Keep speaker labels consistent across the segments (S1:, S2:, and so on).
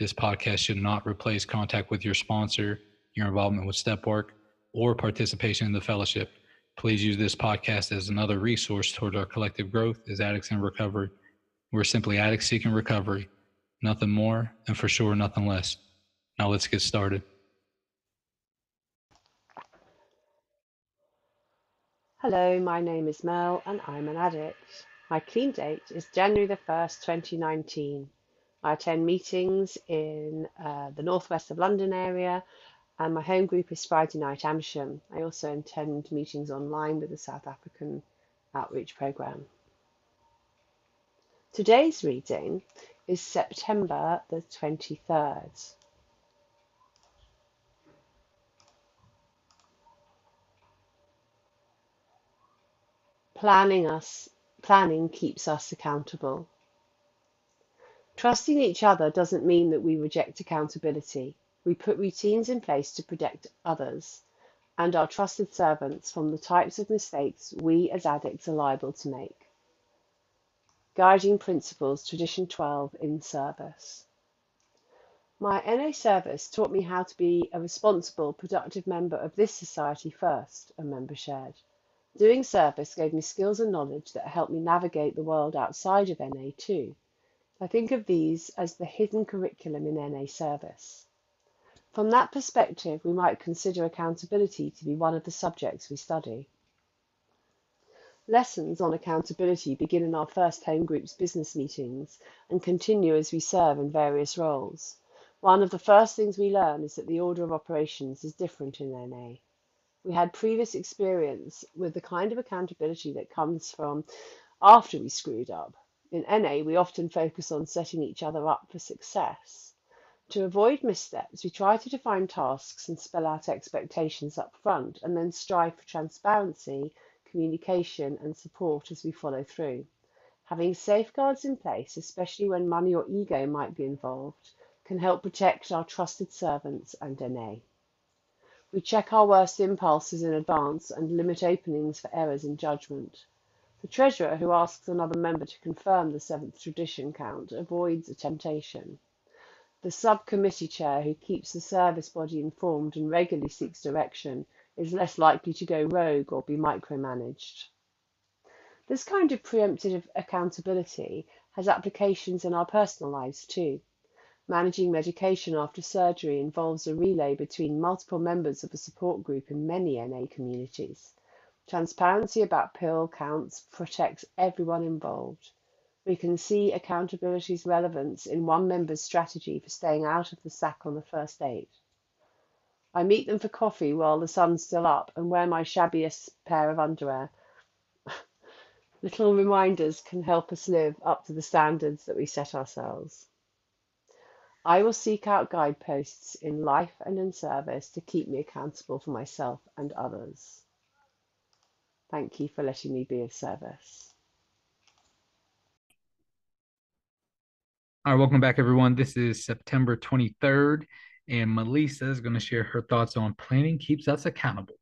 S1: This podcast should not replace contact with your sponsor, your involvement with step work, or participation in the fellowship. Please use this podcast as another resource toward our collective growth as addicts in recovery. We're simply addicts seeking recovery, nothing more, and for sure, nothing less. Now let's get started.
S2: Hello, my name is Mel and I'm an addict. My clean date is January the 1st, 2019. I attend meetings in uh, the northwest of London area and my home group is Friday Night Amersham. I also attend meetings online with the South African Outreach Programme. Today's reading is September the 23rd. Planning us planning keeps us accountable. Trusting each other doesn't mean that we reject accountability. We put routines in place to protect others and our trusted servants from the types of mistakes we as addicts are liable to make. Guiding Principles, Tradition 12 in Service. My NA service taught me how to be a responsible, productive member of this society first, a member shared. Doing service gave me skills and knowledge that helped me navigate the world outside of NA too. I think of these as the hidden curriculum in NA service. From that perspective, we might consider accountability to be one of the subjects we study. Lessons on accountability begin in our first home group's business meetings and continue as we serve in various roles. One of the first things we learn is that the order of operations is different in NA we had previous experience with the kind of accountability that comes from after we screwed up. In NA, we often focus on setting each other up for success. To avoid missteps, we try to define tasks and spell out expectations up front, and then strive for transparency, communication, and support as we follow through. Having safeguards in place, especially when money or ego might be involved, can help protect our trusted servants and NA. We check our worst impulses in advance and limit openings for errors in judgment. The treasurer who asks another member to confirm the seventh tradition count avoids a temptation. The subcommittee chair who keeps the service body informed and regularly seeks direction is less likely to go rogue or be micromanaged. This kind of preemptive accountability has applications in our personal lives too. Managing medication after surgery involves a relay between multiple members of a support group in many NA communities. Transparency about pill counts protects everyone involved. We can see accountability's relevance in one member's strategy for staying out of the sack on the first date. I meet them for coffee while the sun's still up and wear my shabbiest pair of underwear. Little reminders can help us live up to the standards that we set ourselves. I will seek out guideposts in life and in service to keep me accountable for myself and others. Thank you for letting me be of service.
S1: All right, welcome back, everyone. This is September 23rd, and Malysa is going to share her thoughts on planning keeps us accountable.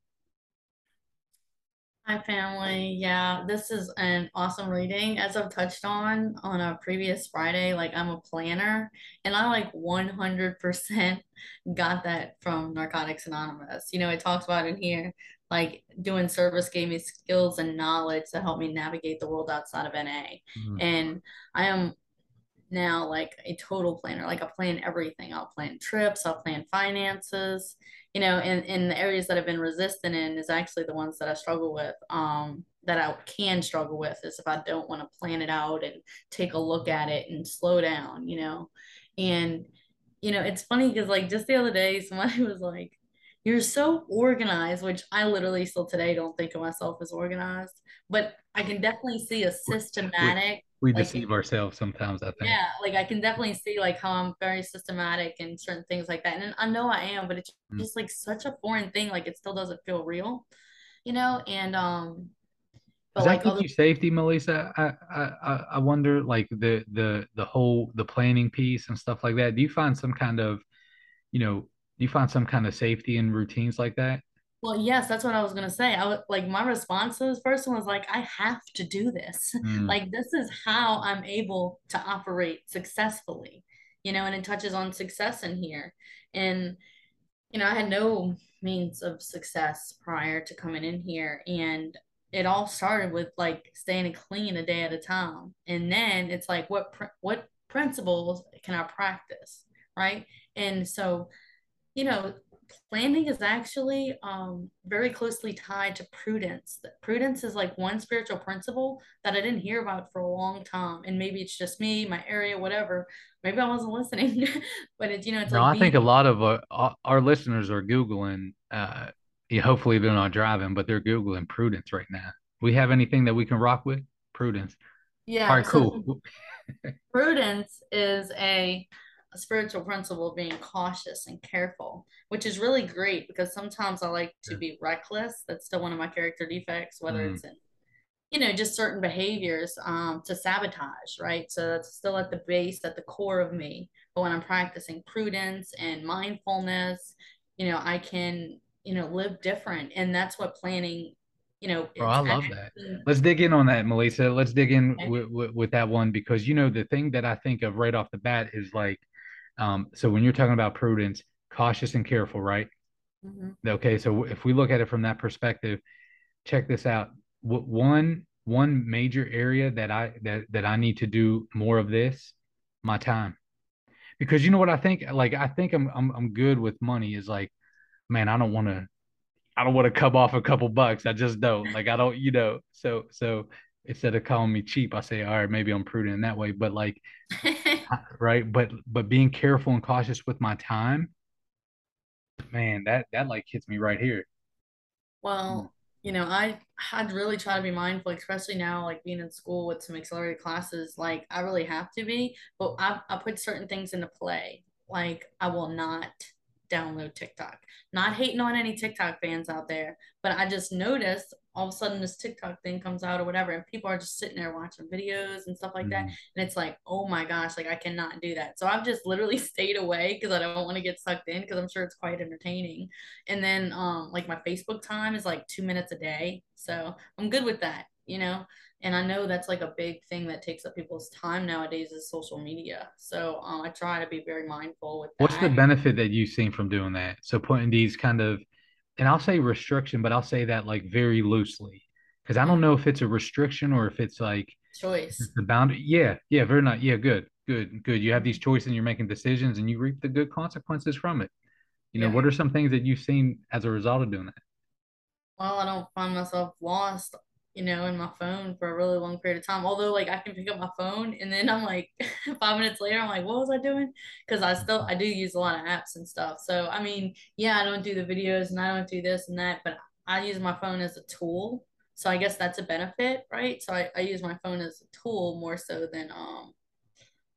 S3: Hi, family. Yeah, this is an awesome reading. As I've touched on on a previous Friday, like I'm a planner and I like 100% got that from Narcotics Anonymous. You know, it talks about in here, like doing service gave me skills and knowledge to help me navigate the world outside of NA. Mm-hmm. And I am now like a total planner. Like I plan everything. I'll plan trips, I'll plan finances, you know, in, in the areas that I've been resistant in is actually the ones that I struggle with. Um, that I can struggle with is if I don't want to plan it out and take a look at it and slow down, you know. And, you know, it's funny because like just the other day, somebody was like, You're so organized, which I literally still today don't think of myself as organized, but I can definitely see a systematic
S1: we
S3: like
S1: deceive ourselves sometimes. I think.
S3: yeah, like I can definitely see like how I'm very systematic and certain things like that. And I know I am, but it's
S1: Mm.
S3: just like such a foreign thing. Like it still doesn't feel real, you know? And um but
S1: Does that
S3: like
S1: give
S3: other
S1: you safety, Malysa? I, I I I wonder, like the the the whole the planning piece and stuff like that. Do you find some kind of, you know, do you find some kind of safety in routines like that?
S3: Well, yes, that's what I was gonna say. I was like my response to this person was like, I have to do this.
S1: Mm.
S3: Like this is how I'm able to operate successfully, you know, and it touches on success in here. And you know, I had no means of success prior to coming in here. And it all started with like staying clean a day at a time. And then it's like, what, pr- what principles can I practice? Right. And so, you know, planning is actually um, very closely tied to prudence. Prudence is like one spiritual principle that I didn't hear about for a long time. And maybe it's just me, my area, whatever. Maybe I wasn't listening, but it's, you know, it's
S1: No,
S3: like
S1: I think a lot of our, our our listeners are Googling. Uh, yeah, hopefully they're not driving, but they're Googling prudence right now. We have anything that we can rock with? Prudence. All
S3: Yeah,
S1: right,
S3: so
S1: cool.
S3: prudence is a, a spiritual principle of being cautious and careful, which is really great because sometimes I like to be reckless. That's still one of my character defects, whether
S1: Mm.
S3: it's in, you know, just certain behaviors um, to sabotage, right? So that's still at the base, at the core of me. But when I'm practicing prudence and mindfulness, you know, I can, you know, live different. And that's what planning, you know,
S1: Bro, I love that. Let's dig in on that, Malysa. Let's dig in
S3: okay.
S1: with, with, with that one because you know the thing that I think of right off the bat is like, um, so when you're talking about prudence, cautious and careful, right?
S3: Mhm.
S1: Okay, so if we look at it from that perspective, check this out. One one major area that I that that I need to do more of this, my time. Because you know what I think? Like I think I'm I'm I'm good with money is like, man, I don't want to I don't want to come off a couple bucks. I just don't. Like I don't, you know. So so instead of calling me cheap, I say, all right, maybe I'm prudent in that way. But like, right? But but being careful and cautious with my time, man, that that like hits me right here.
S3: Well, mm. you know, I I'd really try to be mindful, especially now, like being in school with some accelerated classes. Like I really have to be, but I I put certain things into play. Like I will not download TikTok. Not hating on any TikTok fans out there, but I just noticed all of a sudden this TikTok thing comes out or whatever, and people are just sitting there watching videos and stuff like that.
S1: Mhm.
S3: And it's like, oh my gosh, like I cannot do that. So I've just literally stayed away because I don't want to get sucked in because I'm sure it's quite entertaining. And then um like my Facebook time is like two minutes a day. So I'm good with that, you know? And I know that's like a big thing that takes up people's time nowadays is social media. So um I try to be very mindful with
S1: What's the benefit that you've seen from doing that? So putting these kind of, and I'll say restriction, but I'll say that like very loosely, because I don't know if mm-hmm. it's a restriction or if it's like
S3: Choice.
S1: the boundary. Yeah, yeah, very nice. Yeah, good, good, good. You have these choices and you're making decisions and you reap the good consequences from it. You know,
S3: Yeah.
S1: what are some things that you've seen as a result of doing that?
S3: Well, I don't find myself lost, you know, in my phone for a really long period of time. Although, like, I can pick up my phone and then I'm like, five minutes later, I'm like, what was I doing? Because I still, I do use a lot of apps and stuff. So, I mean, yeah, I don't do the videos and I don't do this and that, but I use my phone as a tool. So I guess that's a benefit, right? So I, I use my phone as a tool more so than, um,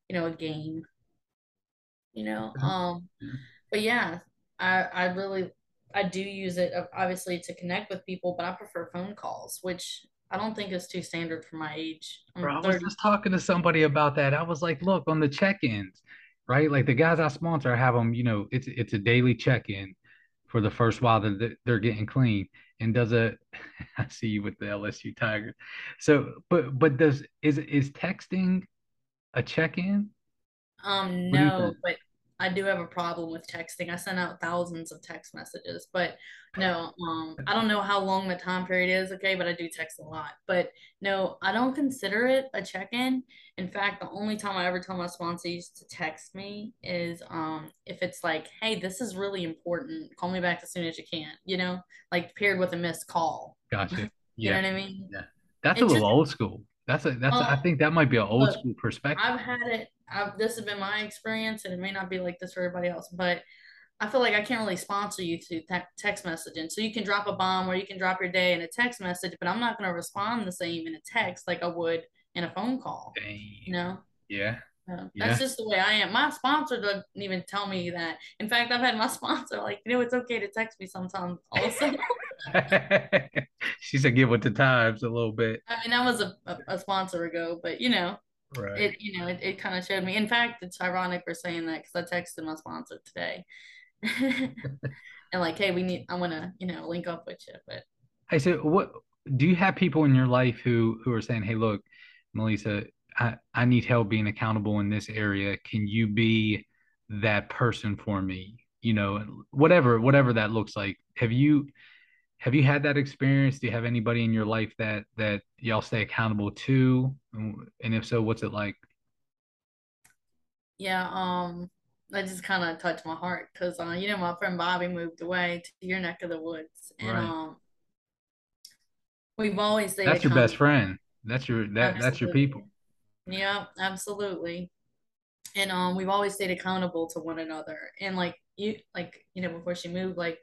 S3: you know, a game, you know? Um, but yeah, I I really I do use it obviously to connect with people, but I prefer phone calls, which I don't think is too standard for my age.
S1: Bro,
S3: I'm
S1: was just talking to somebody about that. I was like, look, on the check-ins, right? Like the guys I sponsor, I have them, you know, it's it's a daily check-in for the first while that they're getting clean. And does a I see you with the LSU Tigers. So, but but does is is texting a check-in?
S3: Um,
S1: What do you
S3: no, but I do have a problem with texting. I send out thousands of text messages, but no, um, I don't know how long the time period is, okay, but I do text a lot. But no, I don't consider it a check-in. In fact, the only time I ever tell my sponsees to text me is um if it's like, hey, this is really important. Call me back as soon as you can, you know, like paired with a missed call.
S1: Gotcha.
S3: You know what I mean?
S1: yeah. That's a little
S3: just
S1: old school. That's a that's a, I
S3: um
S1: think that might be an old school perspective.
S3: I've had it. I've, this has been my experience, and it may not be like this for everybody else, but I feel like I can't really sponsor you through te- text messaging. So you can drop a bomb or you can drop your day in a text message, but I'm not going to respond the same in a text like I would in a phone call.
S1: Dang.
S3: You know.
S1: Yeah. Yeah.
S3: That's just the way I am. My sponsor doesn't even tell me that. In fact, I've had my sponsor like, you know, it's okay to text me sometimes. Also,
S1: she said, "Get with the times a little bit."
S3: I mean, that was a, a, a sponsor ago, but you know,
S1: Right.
S3: it you know it, it kind of showed me. In fact, it's ironic we're saying that because I texted my sponsor today, and like, hey, we need. I want to you know link up with you, but
S1: Hey, so what do you have people in your life who who are saying, "Hey, look, Malysa, I I need help being accountable in this area. Can you be that person for me?" You know, whatever whatever that looks like. Have you have you had that experience? Do you have anybody in your life that that y'all stay accountable to? And if so, what's it like?
S3: yeah, um, that just kind of touched my heart because uh, you know my friend Bobby moved away to your neck of the woods, and
S1: Right.
S3: um, we've always stayed
S1: That's your best friend. That's your that that's your people.
S3: Yeah, absolutely. And um we've always stayed accountable to one another. And like you like, you know, before she moved, like,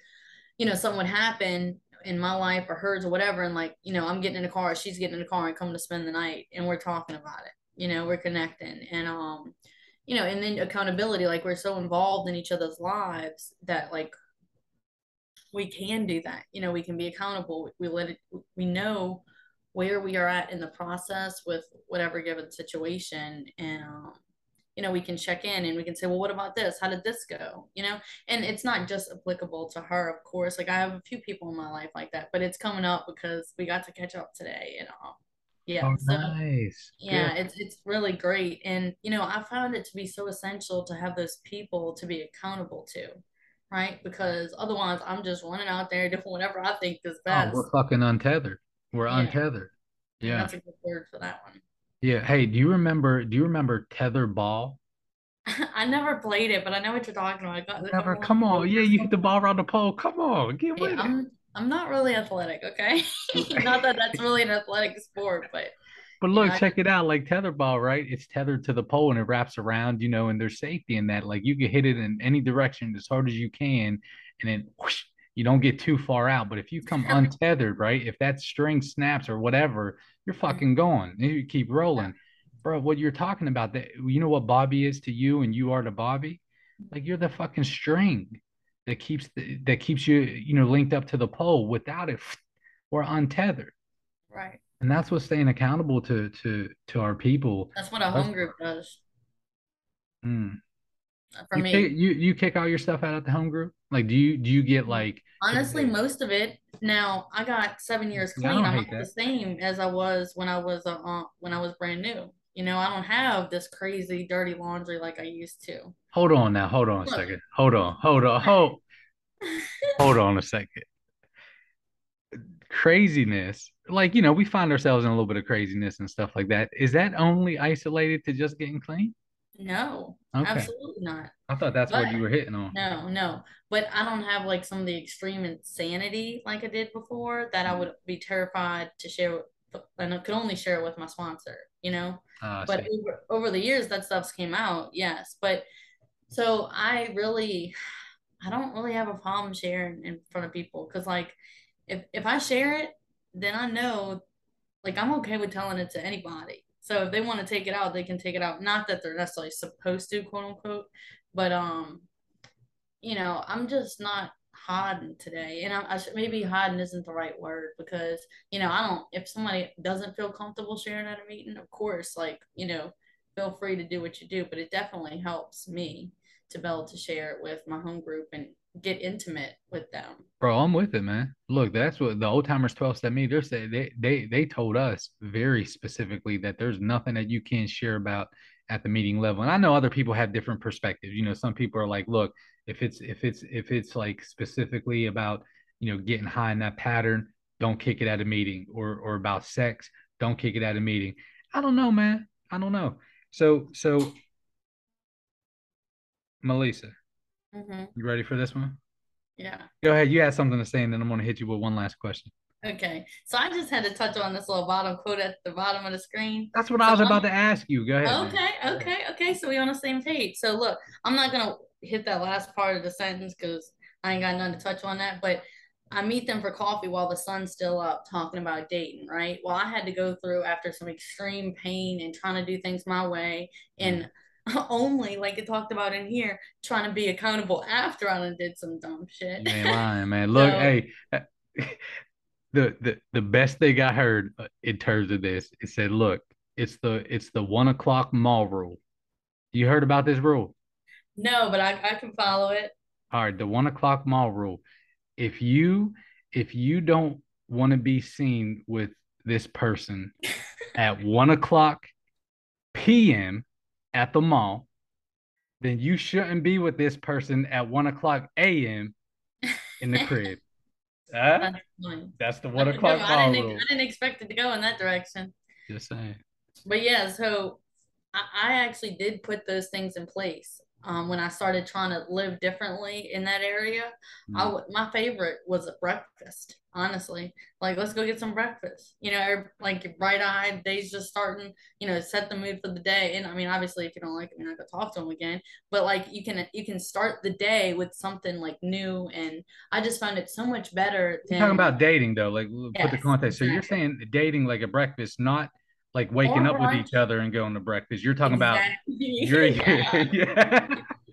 S3: you know, something would happen in my life or hers or whatever, and like, you know, I'm getting in a car, she's getting in a car and coming to spend the night and we're talking about it. You know, we're connecting. And um, you know, and then accountability, like we're so involved in each other's lives that like we can do that. You know, we can be accountable. We let it we know where we are at in the process with whatever given situation and um, you know we can check in and we can say well what about this how did this go you know and it's not just applicable to her of course like i have a few people in my life like that but it's coming up because we got to catch up today and um, yeah
S1: Oh,
S3: so
S1: nice.
S3: yeah
S1: Good.
S3: it's it's really great and you know i found it to be so essential to have those people to be accountable to right because otherwise i'm just running out there doing whatever i think is
S1: Oh,
S3: best
S1: we're fucking untethered. We're
S3: Yeah.
S1: untethered. Yeah.
S3: that's a good word for that one
S1: Yeah. Hey, do you remember do you remember tether ball?
S3: I never played it, but I know what you're talking about. I got the
S1: Never. Come on. Yeah, you hit the ball around the pole. Come on. Get
S3: Hey,
S1: with it.
S3: I'm I'm not really athletic, okay? Not that that's really an athletic sport, but
S1: But look,
S3: I
S1: check it out. Like tetherball, right? It's tethered to the pole and it wraps around, you know, and there's safety in that. Like you can hit it in any direction as hard as you can, and then whoosh, you don't get too far out. But if you come untethered, right? If that string snaps or whatever, you're fucking going. You keep rolling. Bro, what you're talking about, that you know what Bobby is to you and you are to Bobby? Like you're the fucking string that keeps the, that keeps you, you know, linked up to the pole. Without it, we're untethered.
S3: right.
S1: And that's what staying accountable to to to our people.
S3: That's what a home group does
S1: Mm.
S3: For
S1: you
S3: me.
S1: Kick, you you kick all your stuff out at the home group? Like, do you do you get like?
S3: Honestly, most of it. Now I got seven years clean. I'm the same as I was when I was a, uh, when I was brand new. You know, I don't have this crazy dirty laundry like I used to.
S1: Hold on now. Hold on a
S3: Look.
S1: second. Hold on. Hold on. Hold. Hold on a second. Craziness, like you know, we find ourselves in a little bit of craziness and stuff like that. Is that only isolated to just getting clean?
S3: No,
S1: Okay.
S3: absolutely not.
S1: I thought that's what you were hitting on.
S3: No, no. But I don't have like some of the extreme insanity like I did before that I mm-hmm. would be terrified to share with, and I could only share it with my sponsor, you know?
S1: Ah, I
S3: But over, over the years, that stuff's came out, yes. But so I really, I don't really have a problem sharing in front of people because, like, if if I share it, then I know, like, I'm okay with telling it to anybody. So if they want to take it out, they can take it out. Not that they're necessarily supposed to, quote unquote, but um, you know, I'm just not hiding today, and I, I should, maybe hiding isn't the right word because you know I don't. If somebody doesn't feel comfortable sharing at a meeting, of course, like you know, feel free to do what you do. But it definitely helps me to be able to share it with my home group and get intimate with them.
S1: Bro, I'm with it, man. Look, that's what the old timers 12 step me. They're saying they they they told us very specifically that there's nothing that you can share about at the meeting level. And I know other people have different perspectives. You know, some people are like, look, if it's if it's if it's like specifically about, you know, getting high in that pattern, don't kick it at a meeting or or about sex, don't kick it at a meeting. I don't know, man. I don't know. So so Malysa,
S3: hmm
S1: you ready for this one?
S3: Yeah.
S1: Go ahead. You had something to say, and then I'm gonna hit you with one last question.
S3: Okay. So I just had to touch on this little bottom quote at the bottom of the screen.
S1: That's what
S3: So
S1: I was
S3: I'm-
S1: about to ask you. Go ahead. man.
S3: Okay, okay, okay. So we're on the same page. So look, I'm not gonna hit that last part of the sentence because I ain't got nothing to touch on that. But I meet them for coffee while the sun's still up talking about dating, right? Well, I had to go through after some extreme pain and trying to do things my way and only like it talked about in here, trying to be accountable after I did some dumb shit.
S1: Man, lying, man. Look,
S3: So-
S1: hey, the, the the best thing I heard uh, in terms of this, it said, look, it's the it's the one o'clock mall rule. You heard about this rule?
S3: No, but I, I can follow it.
S1: All right, the one o'clock mall rule. If you if you don't want to be seen with this person at one o'clock p.m. at the mall, then you shouldn't be with this person at one o'clock a.m. in the crib. Huh?
S3: That's.
S1: That's the one
S3: No, I didn't. I didn't expect it to go in that direction.
S1: Just saying.
S3: But yeah, so I, I actually did put those things in place. Um, when I started trying to live differently in that area, I
S1: Mm.
S3: w- my favorite was a breakfast. Honestly, like let's go get some breakfast. You know, like bright eyed, day's just starting. You know, set the mood for the day. And I mean, obviously, if you don't like it, you're not gonna talk to them again. But like you can you can start the day with something like new, and I just found it so much better
S1: You're talking about dating though, like we'll put the context. So you're saying dating like a breakfast, not like waking
S3: Or
S1: up with each other and going to breakfast. You're talking about
S3: Exactly.
S1: you're
S3: yeah.
S1: yeah.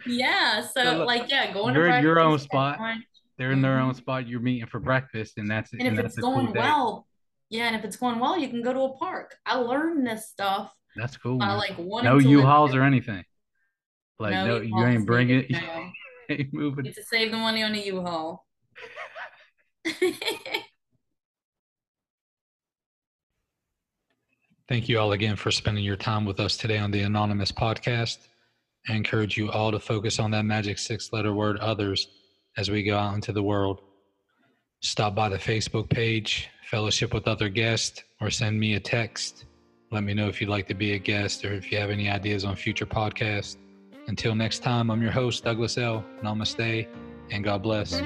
S3: Yeah, so
S1: So,
S3: like yeah, going to
S1: you're in your own spot.
S3: going-
S1: They're in their own
S3: Mhm.
S1: spot. You're meeting for breakfast, and that's
S3: And if
S1: that's
S3: it's
S1: a cool
S3: going well, yeah, and if it's going well, you can go to a park. I learned this stuff
S1: That's cool.
S3: by
S1: man.
S3: like wanting
S1: No
S3: U-Hauls
S1: or anything. Like no, you ain't bring it.
S3: needed, no.
S1: ain't moving.
S3: Need to save the money on a U-Haul.
S4: Thank you all again for spending your time with us today on the Anonymous podcast. I encourage you all to focus on that magic six letter word others as we go out into the world. Stop by the Facebook page, fellowship with other guests, or send me a text. Let me know if you'd like to be a guest or if you have any ideas on future podcasts. Until next time, I'm your host, Douglas L. Namaste, and God bless.